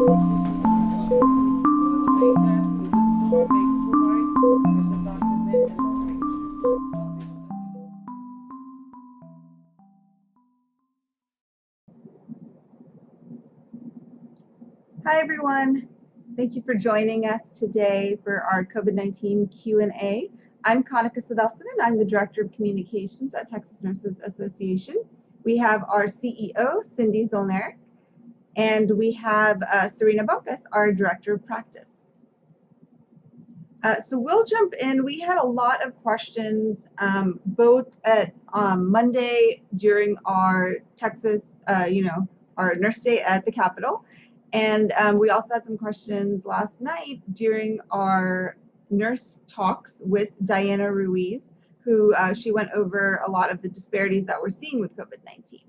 Hi everyone. Thank you for joining us today for our COVID-19 Q&A. I'm Kanika Sadalsanan. I'm the Director of Communications at Texas Nurses Association. We have our CEO, Cindy Zolnierek, and we have uh, Serena Bumpus, our Director of Practice. Uh, so we'll jump in. We had a lot of questions um, both at um, Monday during our Texas, uh, you know, our nurse day at the Capitol, and um, we also had some questions last night during our nurse talks with Diana Ruiz, who uh, she went over a lot of the disparities that we're seeing with COVID-19.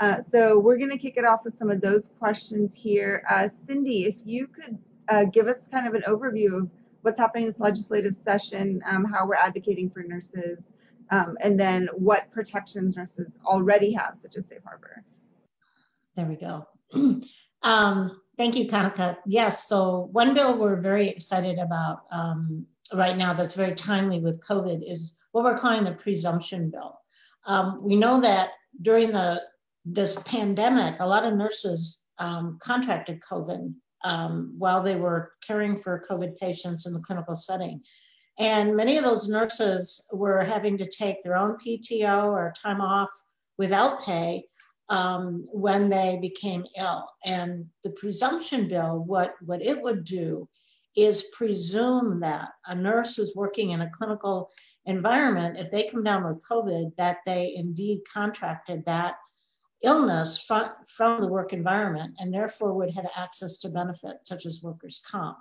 Uh, so we're going to kick it off with some of those questions here. Uh, Cindy, if you could uh, give us kind of an overview of what's happening in this legislative session, um, how we're advocating for nurses, um, and then what protections nurses already have, such as safe harbor. There we go. Um, thank you, Kanika. Yes, so one bill we're very excited about um, right now that's very timely with COVID is what we're calling the presumption bill. Um, we know that during the this pandemic, a lot of nurses um, contracted COVID um, while they were caring for COVID patients in the clinical setting. And many of those nurses were having to take their own PTO or time off without pay um, when they became ill. And the presumption bill, what, what it would do is presume that a nurse who's working in a clinical environment, if they come down with COVID, that they indeed contracted that illness from, from the work environment and therefore would have access to benefits such as workers' comp.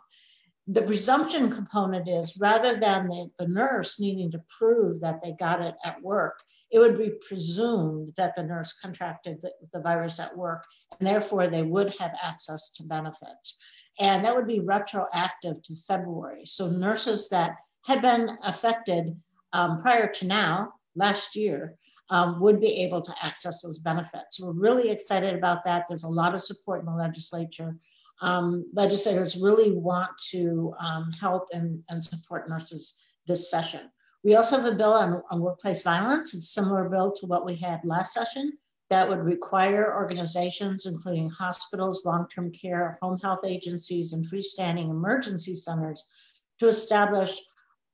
The presumption component is rather than the, the nurse needing to prove that they got it at work, it would be presumed that the nurse contracted the, the, virus at work and therefore they would have access to benefits. And that would be retroactive to February. So nurses that had been affected um, prior to now, last year, um, would be able to access those benefits. We're really excited about that. There's a lot of support in the legislature. Um, legislators really want to um, help and, and support nurses this session. We also have a bill on, on workplace violence. It's a similar bill to what we had last session that would require organizations, including hospitals, long-term care, home health agencies, and freestanding emergency centers to establish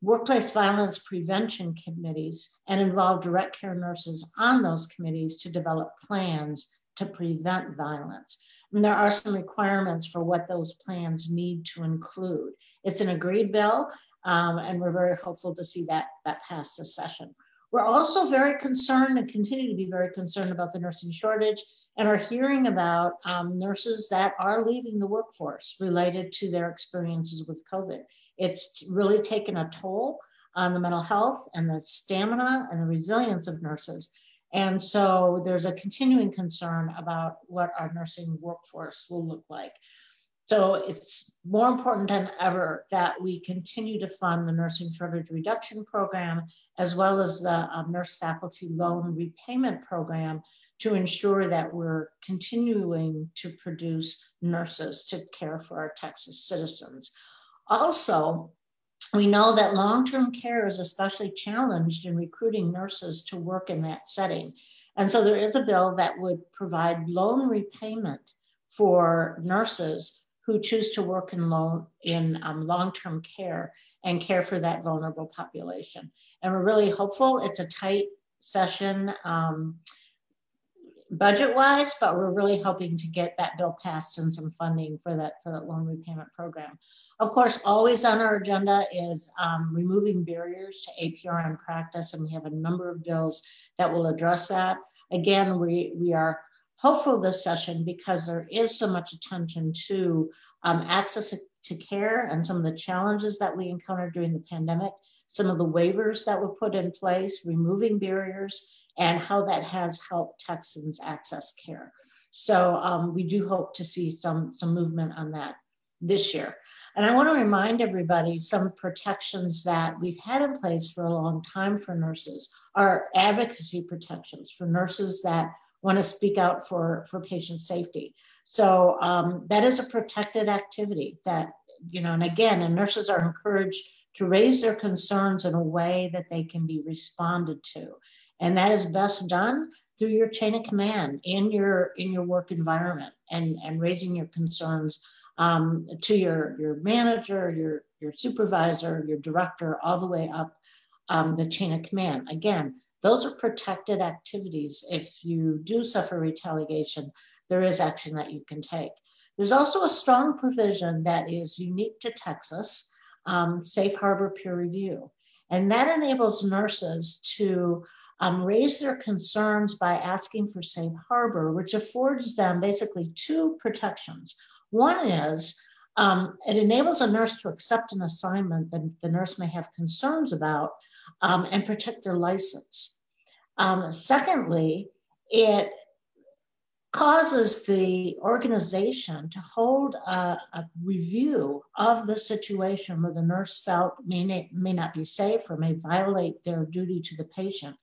workplace violence prevention committees and involve direct care nurses on those committees to develop plans to prevent violence. And there are some requirements for what those plans need to include. It's an agreed bill, um, and we're very hopeful to see that, that pass this session. We're also very concerned and continue to be very concerned about the nursing shortage and are hearing about um, nurses that are leaving the workforce related to their experiences with COVID. It's really taken a toll on the mental health and the stamina and the resilience of nurses. And so there's a continuing concern about what our nursing workforce will look like. So it's more important than ever that we continue to fund the nursing shortage reduction program, as well as the um, nurse faculty loan repayment program to ensure that we're continuing to produce nurses to care for our Texas citizens. Also, we know that long-term care is especially challenged in recruiting nurses to work in that setting. And so there is a bill that would provide loan repayment for nurses who choose to work in, long, in um, long-term care and care for that vulnerable population. And we're really hopeful. It's a tight session um, budget-wise, but we're really hoping to get that bill passed and some funding for that for that loan repayment program. Of course, always on our agenda is um, removing barriers to APRN practice, and we have a number of bills that will address that. Again, we, we are hopeful this session because there is so much attention to um, access to care and some of the challenges that we encountered during the pandemic, some of the waivers that were put in place, removing barriers, and how that has helped Texans access care. So um, we do hope to see some, some movement on that this year. And I want to remind everybody some protections that we've had in place for a long time for nurses are advocacy protections for nurses that want to speak out for, for patient safety. So um, that is a protected activity that, you know, and again, and nurses are encouraged to raise their concerns in a way that they can be responded to. And that is best done through your chain of command in your in your work environment and, and raising your concerns um, to your, your manager, your, your supervisor, your director, all the way up um, the chain of command. Again, those are protected activities. If you do suffer retaliation, there is action that you can take. There's also a strong provision that is unique to Texas, um, safe harbor peer review. And that enables nurses to um, raise their concerns by asking for safe harbor, which affords them basically two protections. One is um, it enables a nurse to accept an assignment that the nurse may have concerns about um, and protect their license. Um, secondly, it causes the organization to hold a, a, review of the situation where the nurse felt may, may not be safe or may violate their duty to the patient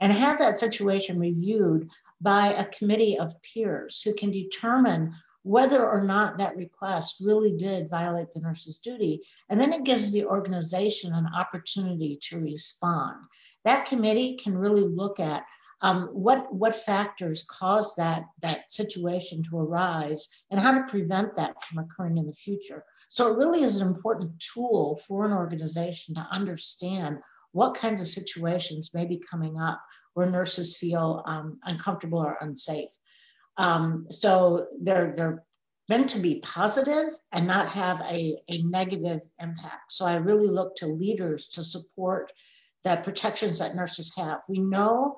and have that situation reviewed by a committee of peers who can determine whether or not that request really did violate the nurse's duty. And then it gives the organization an opportunity to respond. That committee can really look at um, what, what factors cause that, that situation to arise and how to prevent that from occurring in the future. So it really is an important tool for an organization to understand what kinds of situations may be coming up where nurses feel um, uncomfortable or unsafe. Um, so they're they're meant to be positive and not have a, a negative impact. So I really look to leaders to support the protections that nurses have. We know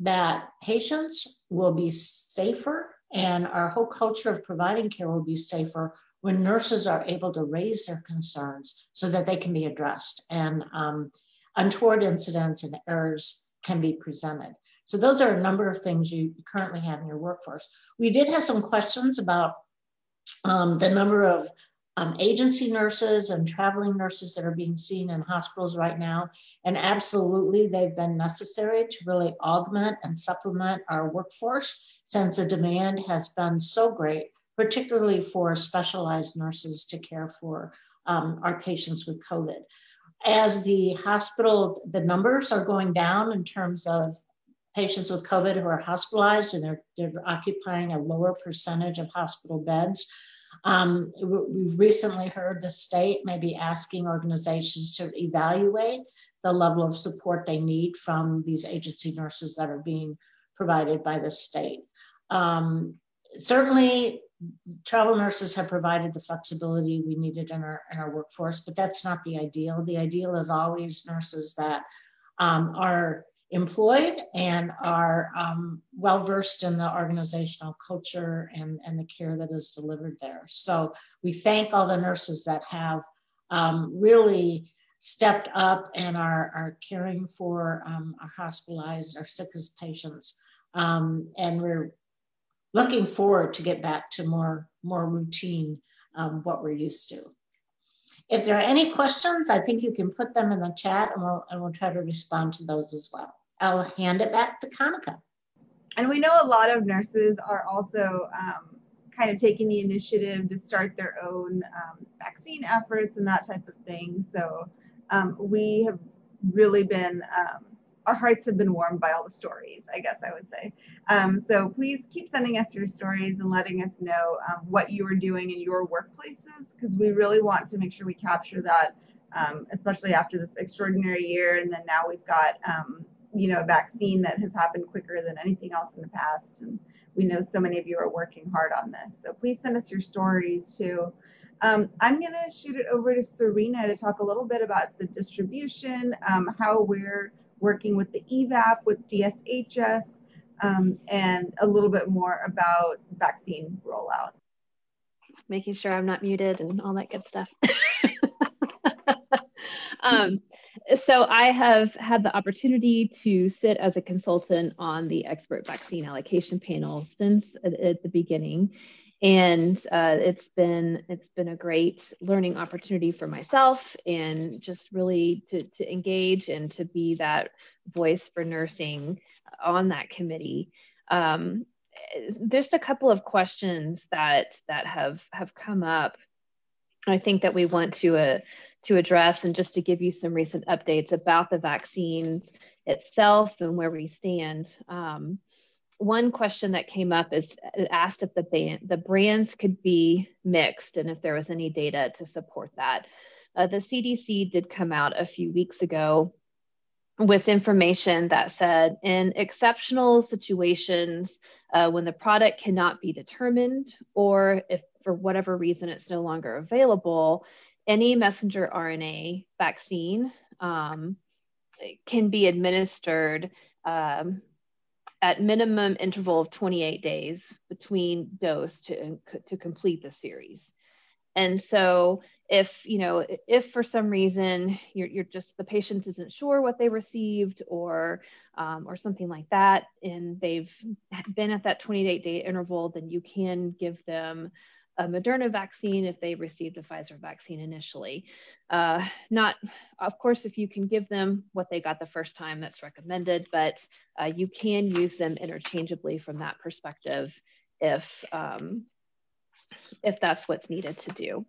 that patients will be safer and our whole culture of providing care will be safer when nurses are able to raise their concerns so that they can be addressed and um, untoward incidents and errors can be presented. So those are a number of things you currently have in your workforce. We did have some questions about um, the number of um, agency nurses and traveling nurses that are being seen in hospitals right now. And absolutely, they've been necessary to really augment and supplement our workforce since the demand has been so great, particularly for specialized nurses to care for um, our patients with COVID as the hospital, the numbers are going down in terms of patients with COVID who are hospitalized and they're, they're occupying a lower percentage of hospital beds. Um, we've recently heard the state may be asking organizations to evaluate the level of support they need from these agency nurses that are being provided by the state. Um, certainly, travel nurses have provided the flexibility we needed in our in our workforce, but that's not the ideal. The ideal is always nurses that um, are employed and are um, well versed in the organizational culture and, and the care that is delivered there. So we thank all the nurses that have um, really stepped up and are, are caring for um, our hospitalized, our sickest patients. Um, and we're looking forward to get back to more, more routine, um, what we're used to. If there are any questions, I think you can put them in the chat and we'll, and we'll try to respond to those as well. I'll hand it back to Kanika. And we know a lot of nurses are also um, kind of taking the initiative to start their own um, vaccine efforts and that type of thing. So um, we have really been um, our hearts have been warmed by all the stories, I guess I would say. Um, so please keep sending us your stories and letting us know um, what you are doing in your workplaces because we really want to make sure we capture that, um, especially after this extraordinary year. And then now we've got, um, you know, a vaccine that has happened quicker than anything else in the past. And we know so many of you are working hard on this. So please send us your stories too. Um, I'm going to shoot it over to Serena to talk a little bit about the distribution, um, how we're working with the EVAP, with DSHS, um, and a little bit more about vaccine rollout. Making sure I'm not muted and all that good stuff. um, so I have had the opportunity to sit as a consultant on the expert vaccine allocation panel since at the beginning and uh, it's been it's been a great learning opportunity for myself and just really to, to engage and to be that voice for nursing on that committee um, just a couple of questions that that have have come up. I think that we want to uh, to address, and just to give you some recent updates about the vaccines itself and where we stand. Um, one question that came up is asked if the band, the brands could be mixed and if there was any data to support that. Uh, the CDC did come out a few weeks ago with information that said in exceptional situations uh, when the product cannot be determined or if for whatever reason it's no longer available any messenger rna vaccine um, can be administered um, at minimum interval of 28 days between dose to, to complete the series. And so if you know if for some reason you're, you're just the patient isn't sure what they received or um, or something like that and they've been at that 28 day interval then you can give them a Moderna vaccine if they received a Pfizer vaccine initially. Uh, not, of course, if you can give them what they got the first time, that's recommended, but uh, you can use them interchangeably from that perspective if um, if that's what's needed to do.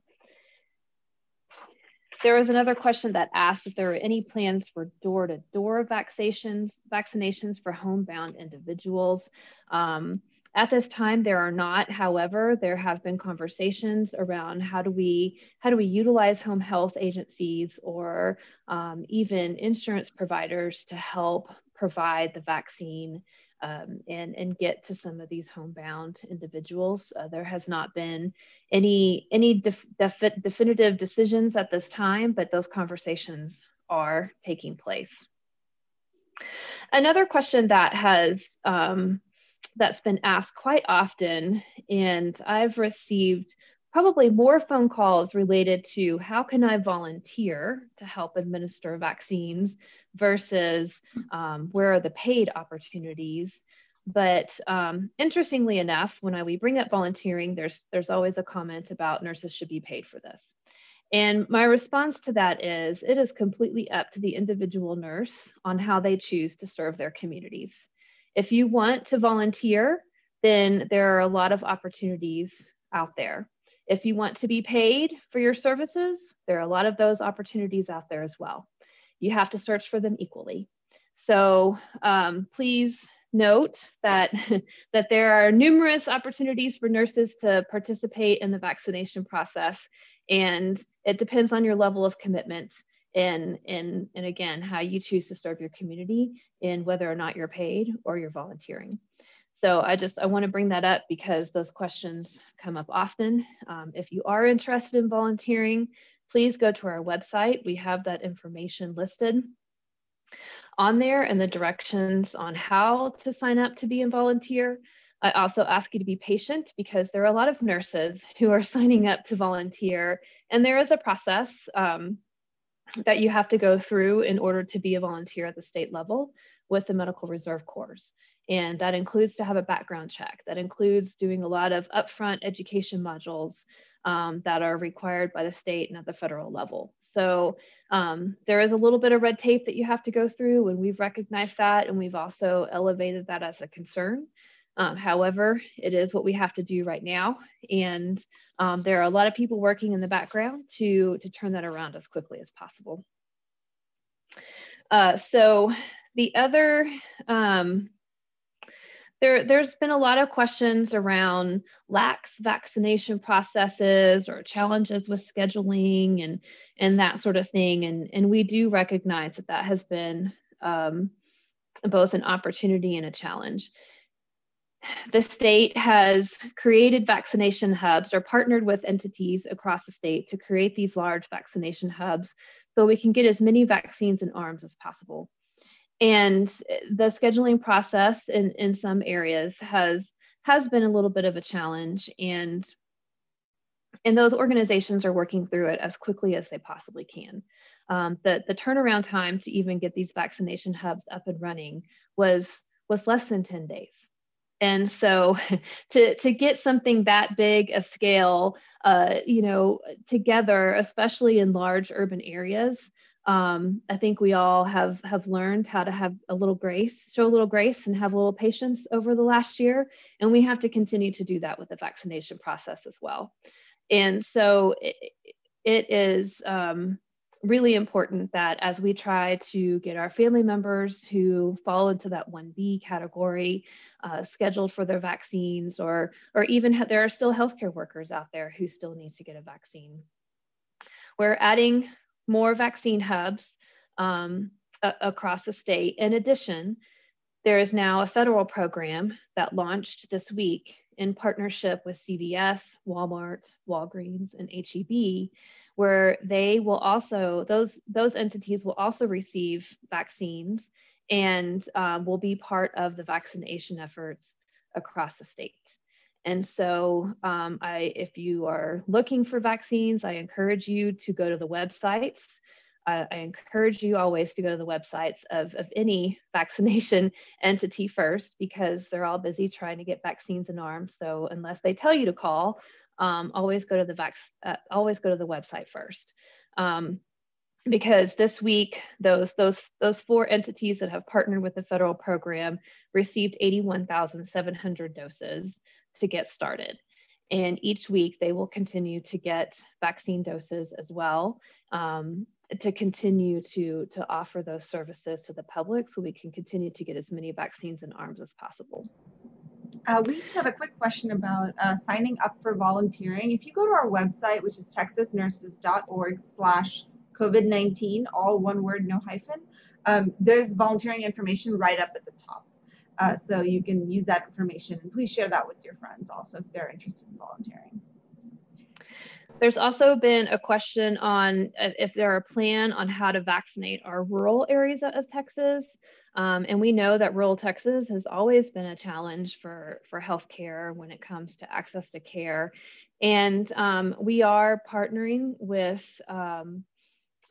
There was another question that asked if there were any plans for door-to-door vaccinations, vaccinations for homebound individuals. Um, at this time, there are not. However, there have been conversations around how do we how do we utilize home health agencies or um, even insurance providers to help provide the vaccine um, and, and get to some of these homebound individuals. Uh, there has not been any, any def, def, definitive decisions at this time, but those conversations are taking place. Another question that has um, that's been asked quite often, and I've received probably more phone calls related to how can I volunteer to help administer vaccines versus um, where are the paid opportunities. But um, interestingly enough, when we bring up volunteering, there's there's always a comment about nurses should be paid for this. And my response to that is it is completely up to the individual nurse on how they choose to serve their communities. If you want to volunteer, then there are a lot of opportunities out there. If you want to be paid for your services, there are a lot of those opportunities out there as well. You have to search for them equally. So um, please note that, that there are numerous opportunities for nurses to participate in the vaccination process, and it depends on your level of commitment and, and, and again, how you choose to serve your community and whether or not you're paid or you're volunteering. So I just, I wanna bring that up because those questions come up often. Um, if you are interested in volunteering, please go to our website. We have that information listed on there and the directions on how to sign up to be a volunteer. I also ask you to be patient because there are a lot of nurses who are signing up to volunteer, and there is a process um, that you have to go through in order to be a volunteer at the state level with the Medical Reserve Corps. And that includes to have a background check. That includes doing a lot of upfront education modules um, that are required by the state and at the federal level. So um, there is a little bit of red tape that you have to go through, and we've recognized that, and we've also elevated that as a concern. Um, however, it is what we have to do right now, and um, there are a lot of people working in the background to to turn that around as quickly as possible. Uh, so the other um, there, there's been a lot of questions around lax vaccination processes or challenges with scheduling and, and that sort of thing. And, and we do recognize that that has been um, both an opportunity and a challenge. The state has created vaccination hubs or partnered with entities across the state to create these large vaccination hubs so we can get as many vaccines in arms as possible. And the scheduling process in, in some areas has has been a little bit of a challenge and and those organizations are working through it as quickly as they possibly can. Um, the, the turnaround time to even get these vaccination hubs up and running was was less than 10 days and so to to get something that big of scale uh, you know together especially in large urban areas Um, I think we all have have learned how to have a little grace, show a little grace, and have a little patience over the last year, and we have to continue to do that with the vaccination process as well. And so it, it is um, really important that as we try to get our family members who fall into that 1B category uh, scheduled for their vaccines, or, or even there are still healthcare workers out there who still need to get a vaccine. We're adding more vaccine hubs um, across the state. In addition, there is now a federal program that launched this week in partnership with CVS, Walmart, Walgreens, and HEB, where they will also those those entities will also receive vaccines and um, will be part of the vaccination efforts across the state. And so, um, I, if you are looking for vaccines, I encourage you to go to the websites I, encourage you always to go to the websites of, of any vaccination entity first because they're all busy trying to get vaccines in arms. So unless they tell you to call, um, always go to the vac- uh, always go to the website first. Um, because this week those those those four entities that have partnered with the federal program received 81,700 doses to get started and each week they will continue to get vaccine doses as well um, to continue to to offer those services to the public so we can continue to get as many vaccines in arms as possible. Uh, we just have a quick question about uh, signing up for volunteering. If you go to our website, which is texasnurses.org slash COVID-19, all one word, no hyphen, um, there's volunteering information right up at the top. Uh, so you can use that information and please share that with your friends also if they're interested in volunteering. There's also been a question on if there are a plan on how to vaccinate our rural areas of Texas. Um, and we know that rural Texas has always been a challenge for, for healthcare when it comes to access to care. And um, we are partnering with um,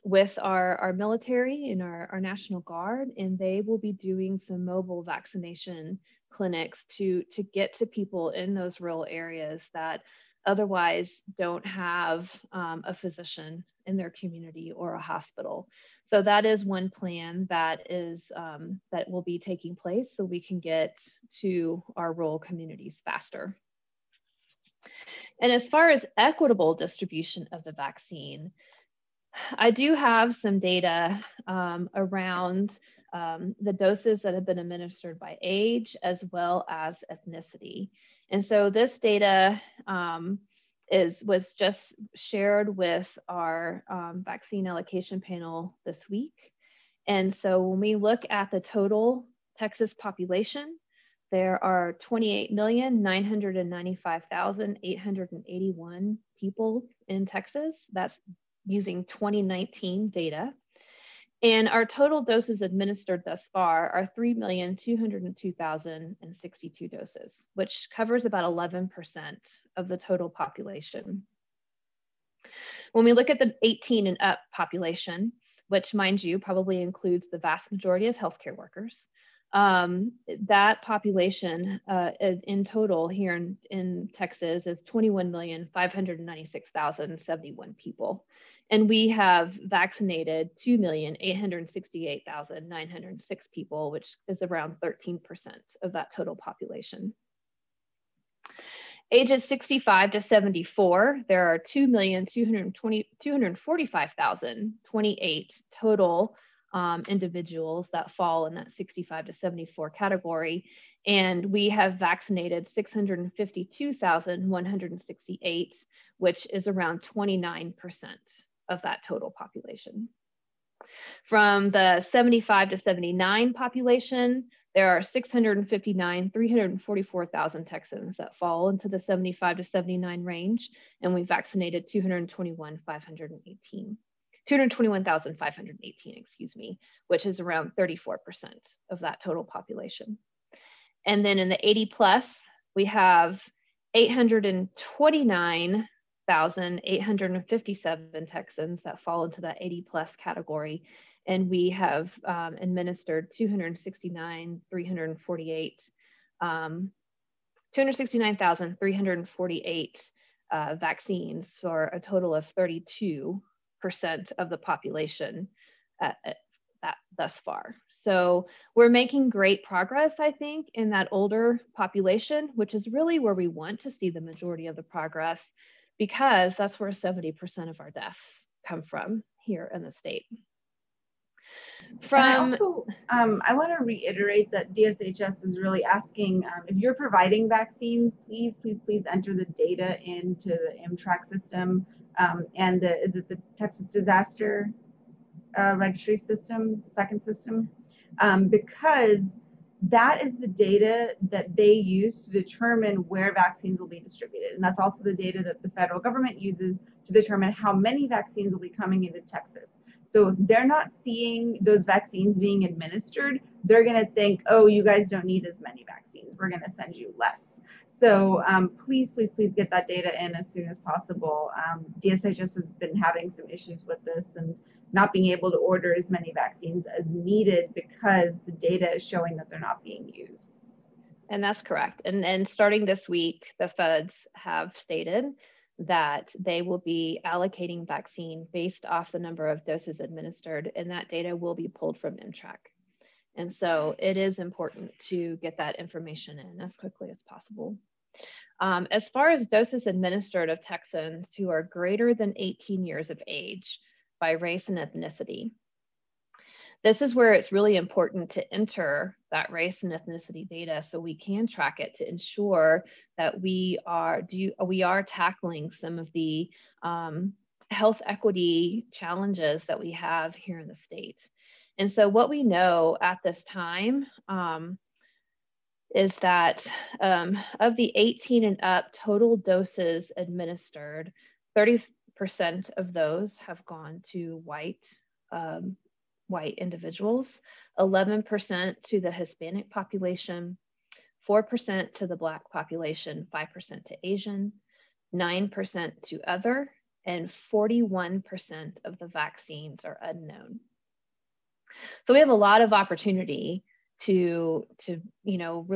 with our, our military and our, our National Guard, and they will be doing some mobile vaccination clinics to, to get to people in those rural areas that otherwise don't have um, a physician in their community or a hospital. So that is one plan that is um, that will be taking place so we can get to our rural communities faster. And as far as equitable distribution of the vaccine, I do have some data um, around um, the doses that have been administered by age as well as ethnicity. And so this data um, is was just shared with our um, vaccine allocation panel this week. And so when we look at the total Texas population, there are 28,995,881 people in Texas. That's using 2019 data. And our total doses administered thus far are 3,202,062 doses, which covers about 11% of the total population. When we look at the 18 and up population, which mind you probably includes the vast majority of healthcare workers, um, that population uh, in total here in, in Texas is 21,596,071 people and we have vaccinated 2,868,906 people, which is around 13% of that total population. Ages 65 to 74, there are 2,245,028 total um, individuals that fall in that 65 to 74 category. And we have vaccinated 652,168, which is around 29% of that total population. From the 75 to 79 population, there are 659, 344,000 Texans that fall into the 75 to 79 range, and we vaccinated 221, 518. 221,518, excuse me, which is around 34% of that total population. And then in the 80 plus, we have 829,857 Texans that fall into that 80 plus category. And we have um, administered 269, 348, um, 269,348 uh, vaccines for a total of 32% of the population at, at that thus far. So we're making great progress, I think, in that older population, which is really where we want to see the majority of the progress because that's where 70% of our deaths come from here in the state. From I also, um, I want to reiterate that DSHS is really asking um, if you're providing vaccines, please, please, please enter the data into the ImmTrac system um, and the is it the Texas Disaster uh, Registry system, second system, um, because that is the data that they use to determine where vaccines will be distributed. And that's also the data that the federal government uses to determine how many vaccines will be coming into Texas. So if they're not seeing those vaccines being administered, they're going to think, oh, you guys don't need as many vaccines. We're going to send you less. So um, please, please, please get that data in as soon as possible. Um, DSHS has been having some issues with this and not being able to order as many vaccines as needed because the data is showing that they're not being used. And that's correct. And, and starting this week, the feds have stated that they will be allocating vaccine based off the number of doses administered, and that data will be pulled from ImmTrac. And so it is important to get that information in as quickly as possible. Um, as far as doses administered of Texans who are greater than 18 years of age by race and ethnicity, this is where it's really important to enter that race and ethnicity data so we can track it to ensure that we are do we are tackling some of the um, health equity challenges that we have here in the state. And so what we know at this time um, is that um, of the 18 and up total doses administered, 30% of those have gone to white um, white individuals, 11% to the Hispanic population, 4% to the Black population, 5% to Asian, 9% to other, and 41% of the vaccines are unknown. So we have a lot of opportunity to, to you know,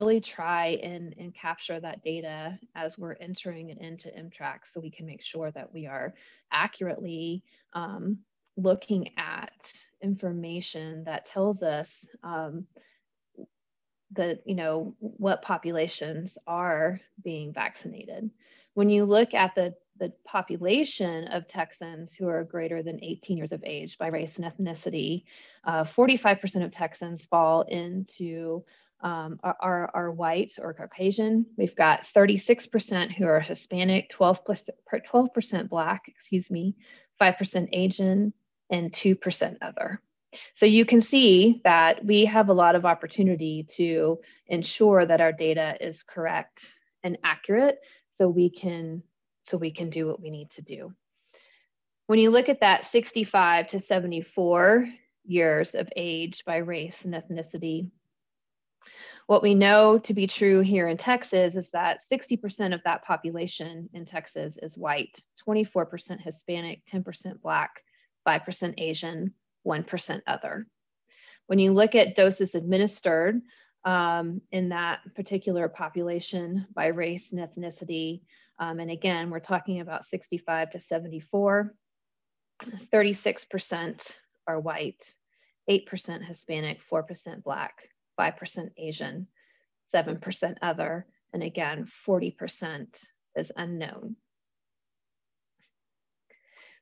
really try and, and capture that data as we're entering it into ImmTrac so we can make sure that we are accurately um, looking at information that tells us um, that you know what populations are being vaccinated. When you look at the the population of Texans who are greater than 18 years of age by race and ethnicity, 45% uh, of Texans fall into um, are, are, white or Caucasian. We've got 36% who are Hispanic, 12 plus, 12% Black, excuse me, 5% Asian, and 2% other. So you can see that we have a lot of opportunity to ensure that our data is correct and accurate so we can so we can do what we need to do. When you look at that 65 to 74 years of age by race and ethnicity, what we know to be true here in Texas is that 60% of that population in Texas is white, 24% Hispanic, 10% Black, 5% Asian, 1% other. When you look at doses administered um, in that particular population by race and ethnicity, um, and again, we're talking about 65 to 74, 36% are white, 8% Hispanic, 4% Black, 5% Asian, 7% other, and again, 40% is unknown.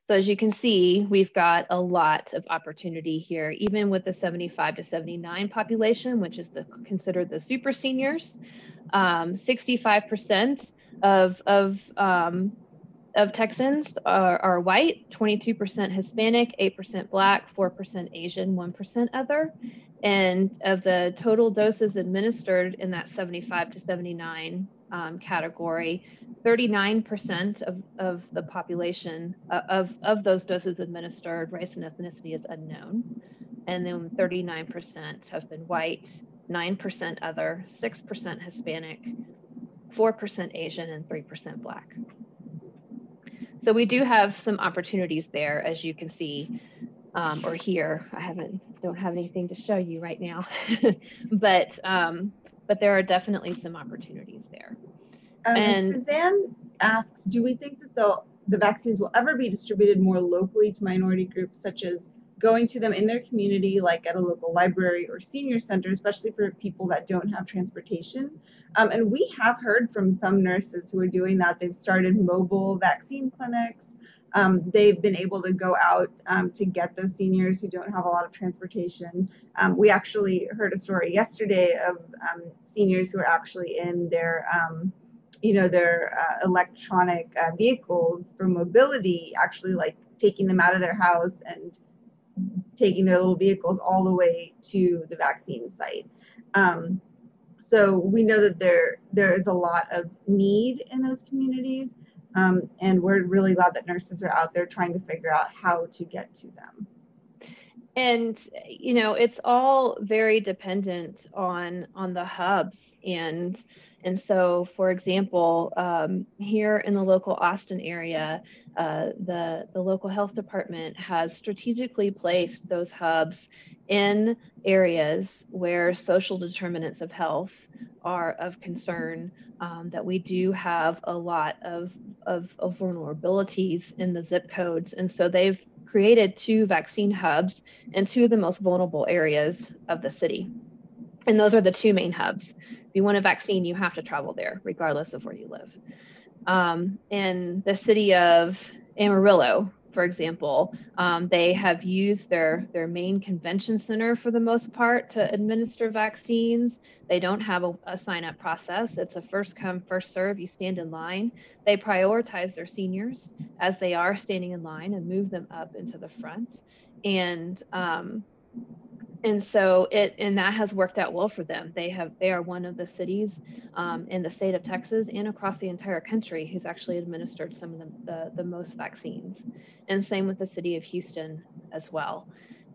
So as you can see, we've got a lot of opportunity here, even with the 75 to 79 population, which is the, considered the super seniors. 65% um, of, of, um, of Texans are, are white, 22% Hispanic, 8% Black, 4% Asian, 1% other. And of the total doses administered in that 75 to 79 um, category, 39% of, of the population uh, of, of those doses administered, race and ethnicity is unknown. And then 39% have been white, 9% other, 6% Hispanic, 4% Asian, and 3% Black. So we do have some opportunities there, as you can see um, or hear. I haven't, don't have anything to show you right now, but um, but there are definitely some opportunities. Um, and, Suzanne asks, do we think that the, the vaccines will ever be distributed more locally to minority groups such as going to them in their community, like at a local library or senior center, especially for people that don't have transportation. Um, and we have heard from some nurses who are doing that. They've started mobile vaccine clinics. Um, they've been able to go out um, to get those seniors who don't have a lot of transportation. Um, we actually heard a story yesterday of um, seniors who are actually in their um, you know their uh, electronic uh, vehicles for mobility actually like taking them out of their house and taking their little vehicles all the way to the vaccine site. Um, so we know that there there is a lot of need in those communities, um, and we're really glad that nurses are out there trying to figure out how to get to them. And you know, it's all very dependent on on the hubs and and so, for example, um, here in the local Austin area, uh, the, the local health department has strategically placed those hubs in areas where social determinants of health are of concern, um, that we do have a lot of, of, of vulnerabilities in the zip codes. And so they've created two vaccine hubs in two of the most vulnerable areas of the city. And those are the two main hubs if you want a vaccine, you have to travel there, regardless of where you live. Um, in the city of Amarillo, for example, um, they have used their their main convention center for the most part to administer vaccines. They don't have a, a sign up process. It's a first come first serve. You stand in line. They prioritize their seniors as they are standing in line and move them up into the front. And um, and so it and that has worked out well for them. They have they are one of the cities um, in the state of texas and across the entire country who's actually administered some of the, the, the most vaccines. And same with the city of houston as well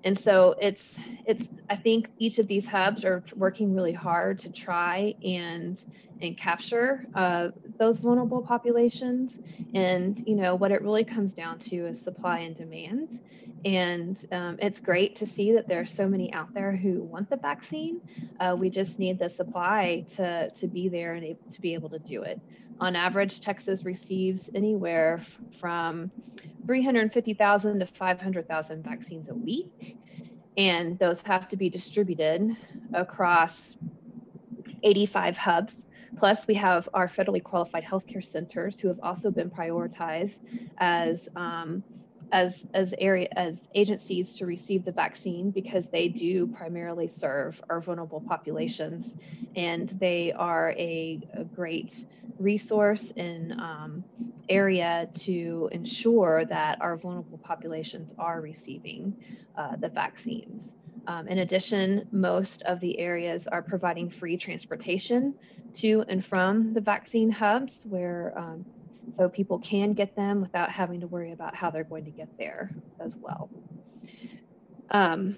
and so it's it's i think each of these hubs are working really hard to try and and capture uh, those vulnerable populations and you know what it really comes down to is supply and demand and um, it's great to see that there are so many out there who want the vaccine. Uh, we just need the supply to, to be there and able, to be able to do it. On average, Texas receives anywhere from 350,000 to 500,000 vaccines a week. And those have to be distributed across 85 hubs. Plus, we have our federally qualified healthcare centers who have also been prioritized as um, as as area as agencies to receive the vaccine because they do primarily serve our vulnerable populations and they are a, a great resource and um, area to ensure that our vulnerable populations are receiving uh, the vaccines. Um, in addition, most of the areas are providing free transportation to and from the vaccine hubs where um, so people can get them without having to worry about how they're going to get there as well. Um,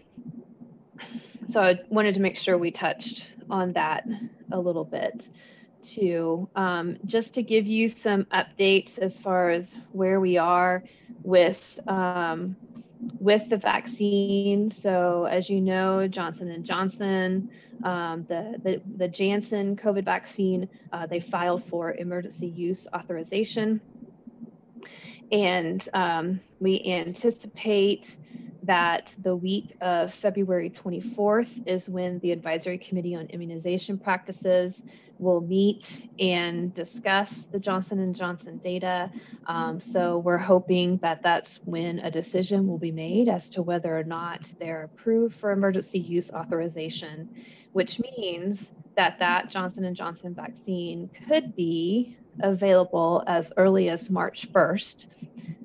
so I wanted to make sure we touched on that a little bit too, um, just to give you some updates as far as where we are with um, with the vaccine. So as you know, Johnson and Johnson, um, the, the, the Janssen COVID vaccine, uh, they filed for emergency use authorization. And um, we anticipate that the week of February 24th is when the Advisory Committee on Immunization Practices will meet and discuss the Johnson & Johnson data. Um, so we're hoping that that's when a decision will be made as to whether or not they're approved for emergency use authorization, which means that that Johnson & Johnson vaccine could be available as early as March 1st,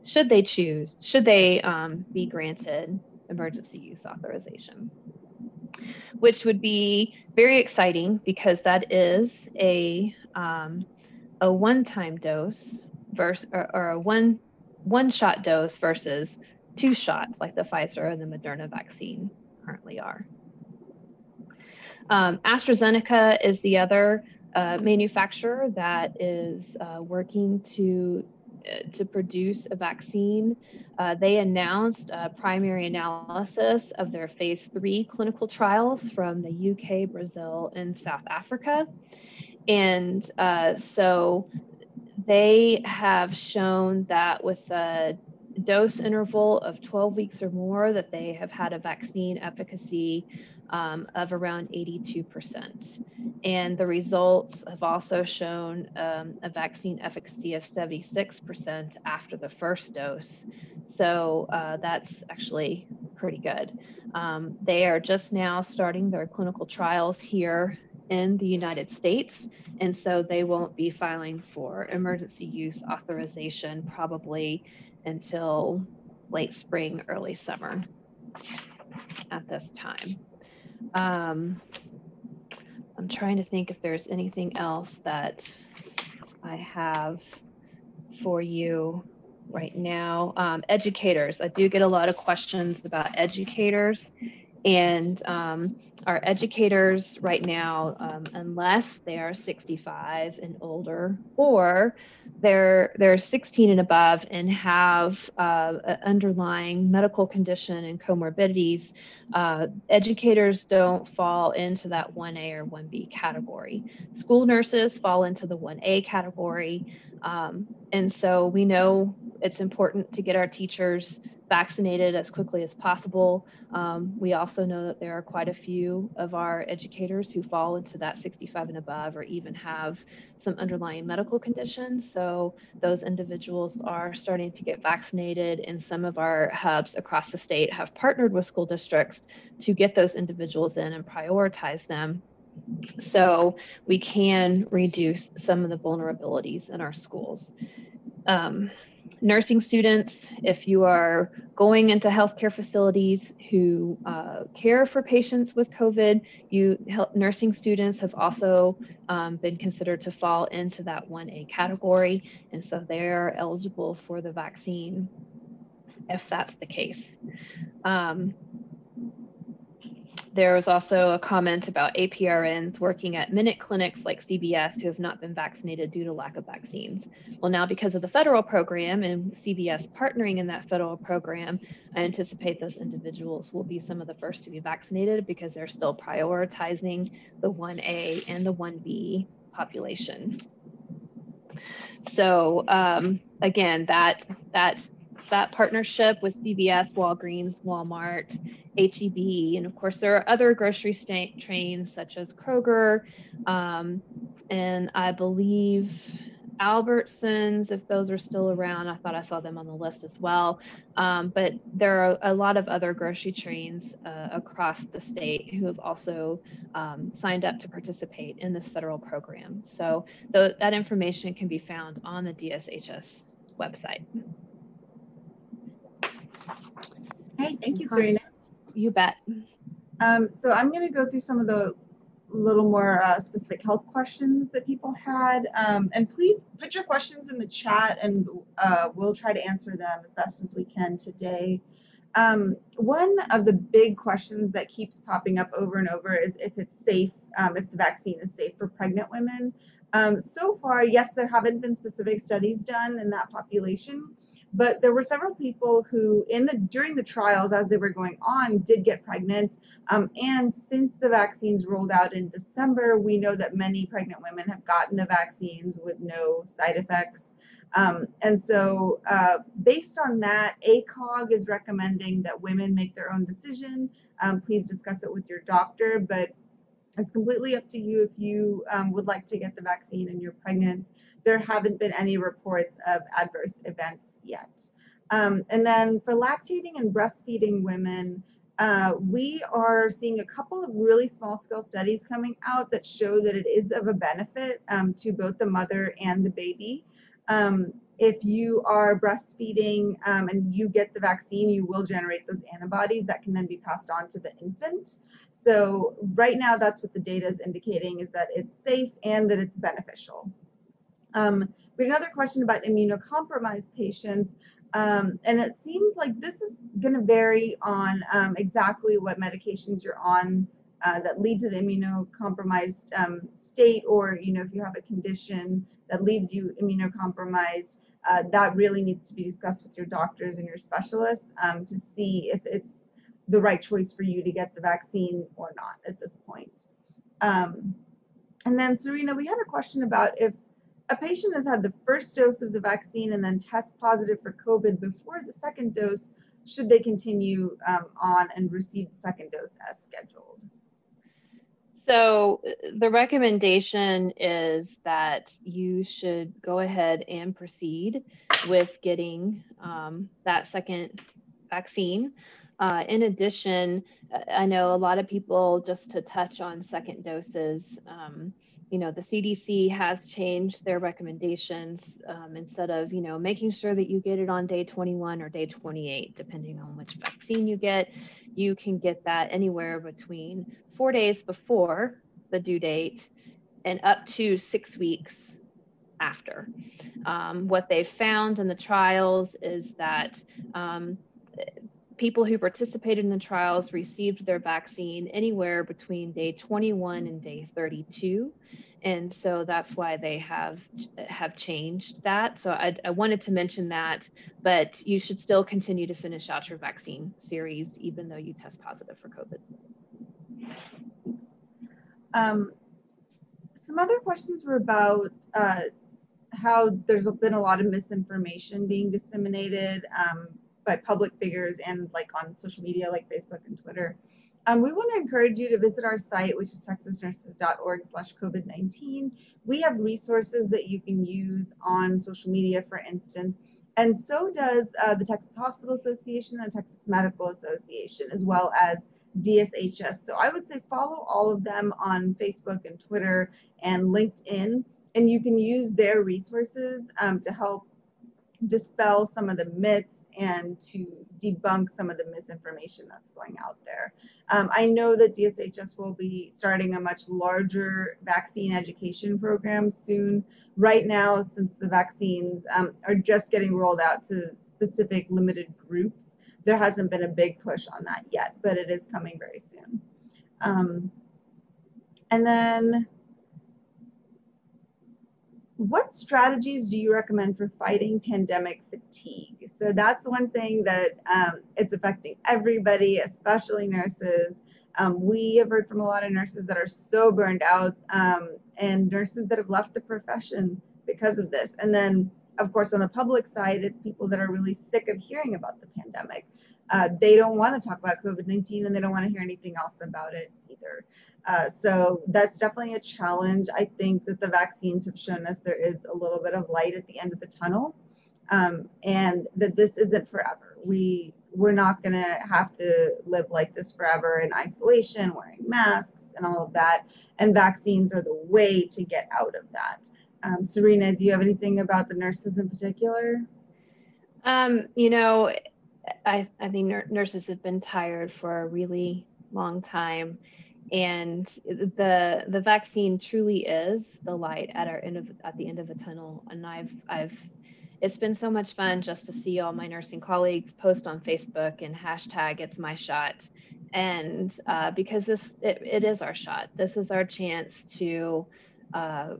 should they choose, should they um, be granted emergency use authorization, which would be very exciting because that is a um, a one-time dose versus or, or a one one shot dose versus two shots like the Pfizer and the Moderna vaccine currently are. Um, AstraZeneca is the other manufacturer that is uh, working to uh, to produce a vaccine. Uh, they announced a primary analysis of their phase three clinical trials from the UK, Brazil, and South Africa. And uh, so they have shown that with the dose interval of 12 weeks or more that they have had a vaccine efficacy um, of around 82%. And the results have also shown um, a vaccine efficacy of 76% after the first dose. So uh, that's actually pretty good. Um, they are just now starting their clinical trials here in the United States. And so they won't be filing for emergency use authorization probably until late spring, early summer at this time. Um, I'm trying to think if there's anything else that I have for you right now. Um, educators, I do get a lot of questions about educators and um, our educators right now, um, unless they are 65 and older, or they're they're 16 and above and have uh, an underlying medical condition and comorbidities, uh, educators don't fall into that 1A or 1B category. School nurses fall into the 1A category, um, and so we know it's important to get our teachers vaccinated as quickly as possible. Um, we also know that there are quite a few of our educators who fall into that 65 and above or even have some underlying medical conditions. So those individuals are starting to get vaccinated, and some of our hubs across the state have partnered with school districts to get those individuals in and prioritize them so we can reduce some of the vulnerabilities in our schools. Um, nursing students, if you are going into healthcare facilities who uh, care for patients with COVID, you nursing students have also um, been considered to fall into that 1A category, and so they're eligible for the vaccine if that's the case. Um, there was also a comment about APRNs working at minute clinics like CVS who have not been vaccinated due to lack of vaccines. Well, now because of the federal program and CVS partnering in that federal program, I anticipate those individuals will be some of the first to be vaccinated because they're still prioritizing the 1A and the 1B population. So um, again, that that that partnership with CVS, Walgreens, Walmart, HEB, and of course there are other grocery sta- chains such as Kroger, um, and I believe Albertsons, if those are still around. I thought I saw them on the list as well. Um, but there are a lot of other grocery chains uh, across the state who have also um, signed up to participate in this federal program. So th- that information can be found on the DSHS website. Hey, thank you, Serena. You bet. Um, so I'm going to go through some of the little more uh, specific health questions that people had. Um, and please put your questions in the chat and uh, we'll try to answer them as best as we can today. Um, one of the big questions that keeps popping up over and over is if it's safe, um, if the vaccine is safe for pregnant women. Um, so far, yes, there haven't been specific studies done in that population, but there were several people who in the during the trials as they were going on did get pregnant. Um, and since the vaccines rolled out in december we know that many pregnant women have gotten the vaccines with no side effects. Um, and so uh, based on that acog is recommending that women make their own decision. Um, please discuss it with your doctor but it's completely up to you if you um, would like to get the vaccine and you're pregnant there haven't been any reports of adverse events yet. Um, and then for lactating and breastfeeding women, uh, we are seeing a couple of really small scale studies coming out that show that it is of a benefit um, to both the mother and the baby. Um, if you are breastfeeding um, and you get the vaccine, you will generate those antibodies that can then be passed on to the infant. So right now, that's what the data is indicating is that it's safe and that it's beneficial. Um, we had another question about immunocompromised patients. Um, and it seems like this is going to vary on um, exactly what medications you're on uh, that lead to the immunocompromised um, state, or you know if you have a condition that leaves you immunocompromised. Uh, that really needs to be discussed with your doctors and your specialists um, to see if it's the right choice for you to get the vaccine or not at this point. Um, and then Serena, we had a question about if a patient has had the first dose of the vaccine and then tests positive for COVID before the second dose, should they continue um, on and receive the second dose as scheduled? So the recommendation is that you should go ahead and proceed with getting um, that second vaccine. Uh, in addition, I know a lot of people, just to touch on second doses, um, you know, the CDC has changed their recommendations um, instead of, you know, making sure that you get it on day 21 or day 28, depending on which vaccine you get. You can get that anywhere between four days before the due date and up to six weeks after. Um, what they've found in the trials is that um, people who participated in the trials received their vaccine anywhere between day 21 and day 32 and so that's why they have have changed that. So I, I, wanted to mention that but you should still continue to finish out your vaccine series even though you test positive for covid. Um, some other questions were about uh, how there's been a lot of misinformation being disseminated. Um, by public figures and like on social media like Facebook and Twitter. Um, we want to encourage you to visit our site, which is texasnurses.org slash COVID-19. We have resources that you can use on social media, for instance, and so does uh, the Texas Hospital Association and the Texas Medical Association, as well as DSHS. So I would say follow all of them on Facebook and Twitter and LinkedIn, and you can use their resources um, to help dispel some of the myths and to debunk some of the misinformation that's going out there. Um, I know that DSHS will be starting a much larger vaccine education program soon. Right now, since the vaccines um, are just getting rolled out to specific limited groups, there hasn't been a big push on that yet, but it is coming very soon. Um, and then what strategies do you recommend for fighting pandemic fatigue? So that's one thing that um, it's affecting everybody, especially nurses. Um, we have heard from a lot of nurses that are so burned out um, and nurses that have left the profession because of this. And then, of course, on the public side, it's people that are really sick of hearing about the pandemic. Uh, they don't want to talk about COVID 19 and they don't want to hear anything else about it either. Uh, so that's definitely a challenge. I think that the vaccines have shown us there is a little bit of light at the end of the tunnel, um, and that this isn't forever. We we're not going to have to live like this forever in isolation, wearing masks, and all of that. And vaccines are the way to get out of that. Um, Serena, do you have anything about the nurses in particular? Um, you know, I, I think nurses have been tired for a really long time and the the vaccine truly is the light at our end of at the end of the tunnel. And i've i've it's been so much fun just to see all my nursing colleagues post on facebook and hashtag it's my shot. And uh, because this it, it is our shot. This is our chance to uh,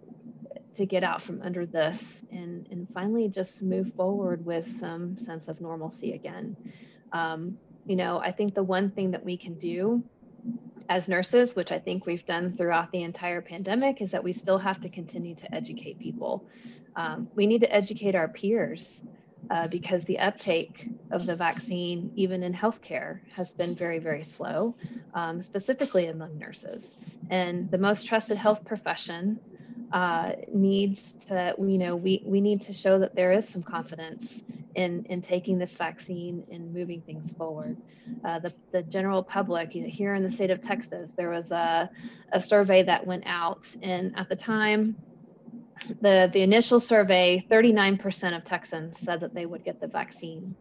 to get out from under this and and finally just move forward with some sense of normalcy again. Um, you know i think the one thing that we can do as nurses, which I think we've done throughout the entire pandemic, is that we still have to continue to educate people. Um, we need to educate our peers uh, because the uptake of the vaccine, even in healthcare, has been very, very slow, um, specifically among nurses. And the most trusted health profession uh, needs to, you know, we, we need to show that there is some confidence in, in taking this vaccine and moving things forward. Uh, the, the general public, you know, here in the state of Texas, there was a, a survey that went out, and at the time, the, the initial survey, 39% of Texans said that they would get the vaccine.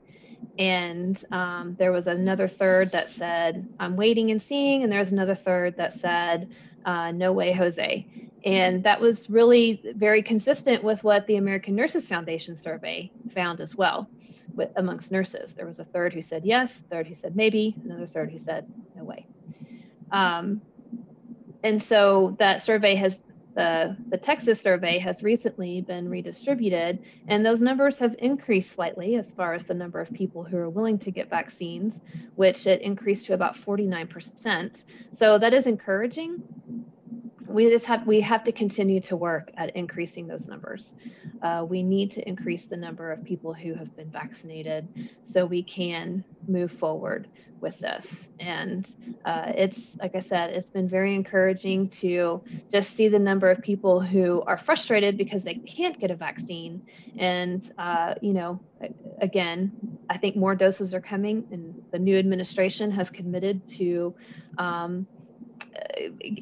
And um, there was another third that said, I'm waiting and seeing. And there's another third that said, uh, no way, Jose. And that was really very consistent with what the American Nurses Foundation survey found as well with, amongst nurses. There was a third who said yes, third who said maybe, another third who said no way. Um, and so that survey has the, the Texas survey has recently been redistributed, and those numbers have increased slightly as far as the number of people who are willing to get vaccines, which it increased to about 49%. So that is encouraging we just have we have to continue to work at increasing those numbers. Uh, we need to increase the number of people who have been vaccinated so we can move forward with this. And uh, it's like I said, it's been very encouraging to just see the number of people who are frustrated because they can't get a vaccine. And uh, you know, again, I think more doses are coming, and the new administration has committed to. Um,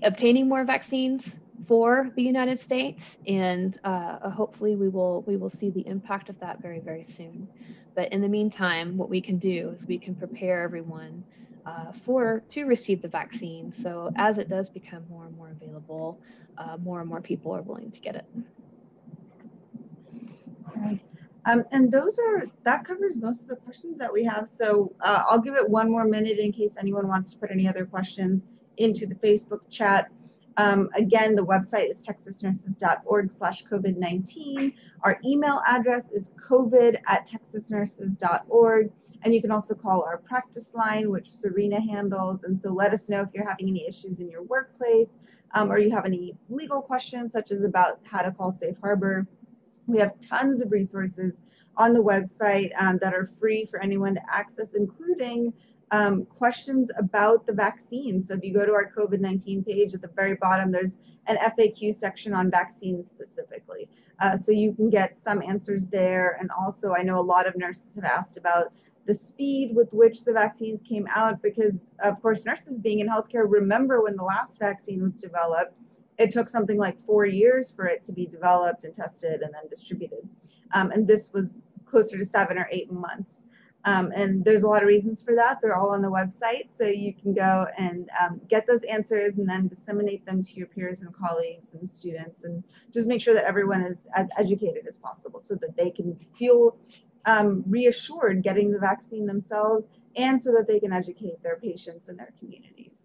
obtaining more vaccines for the United States, and uh, hopefully we will we will see the impact of that very very soon. But in the meantime, what we can do is we can prepare everyone uh, for to receive the vaccine. So as it does become more and more available, uh, more and more people are willing to get it. Um, and those are that covers most of the questions that we have. So uh, I'll give it one more minute in case anyone wants to put any other questions into the Facebook chat. Um, again, the website is texasnurses.org slash COVID-19. Our email address is covid at texasnurses.org. And you can also call our practice line, which Serena handles. And so let us know if you're having any issues in your workplace um, or you have any legal questions, such as about how to call Safe Harbor. We have tons of resources on the website um, that are free for anyone to access, including um, questions about the vaccine. So if you go to our COVID 19 page at the very bottom, there's an FAQ section on vaccines specifically. Uh, so you can get some answers there. And also, I know a lot of nurses have asked about the speed with which the vaccines came out because, of course, nurses being in healthcare remember when the last vaccine was developed. It took something like four years for it to be developed and tested and then distributed. Um, and this was closer to seven or eight months. Um, and there's a lot of reasons for that. They're all on the website, so you can go and um, get those answers and then disseminate them to your peers and colleagues and students, and just make sure that everyone is as educated as possible so that they can feel um, reassured getting the vaccine themselves and so that they can educate their patients and their communities.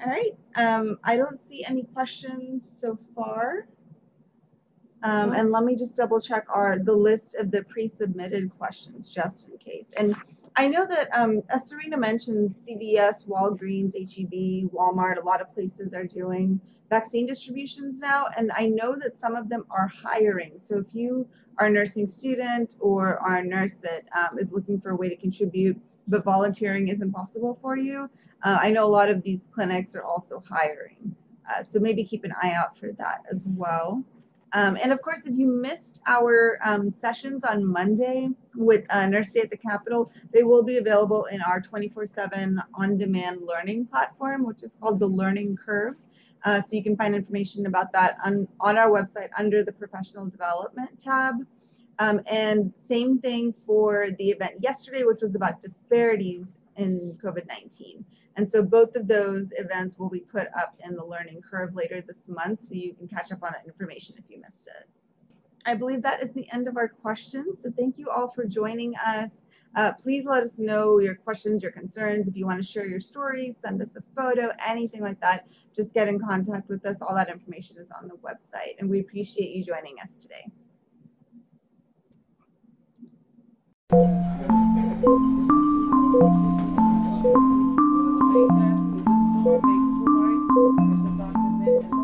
All right, um, I don't see any questions so far. Um, and let me just double check our the list of the pre-submitted questions just in case. And I know that um, as Serena mentioned, CVS, Walgreens, HEB, Walmart, a lot of places are doing vaccine distributions now, and I know that some of them are hiring. So if you are a nursing student or are a nurse that um, is looking for a way to contribute, but volunteering isn't possible for you, uh, I know a lot of these clinics are also hiring. Uh, so maybe keep an eye out for that as well. Um, and of course, if you missed our um, sessions on Monday with uh, Nurse Day at the Capitol, they will be available in our 24 7 on demand learning platform, which is called the Learning Curve. Uh, so you can find information about that on, on our website under the Professional Development tab. Um, and same thing for the event yesterday, which was about disparities in COVID 19. And so both of those events will be put up in the learning curve later this month, so you can catch up on that information if you missed it. I believe that is the end of our questions. So thank you all for joining us. Uh, please let us know your questions, your concerns. If you want to share your stories, send us a photo, anything like that, just get in contact with us. All that information is on the website, and we appreciate you joining us today. Big Dash, Lucas Thor, Big Two White, Bishop Dr. Nick, and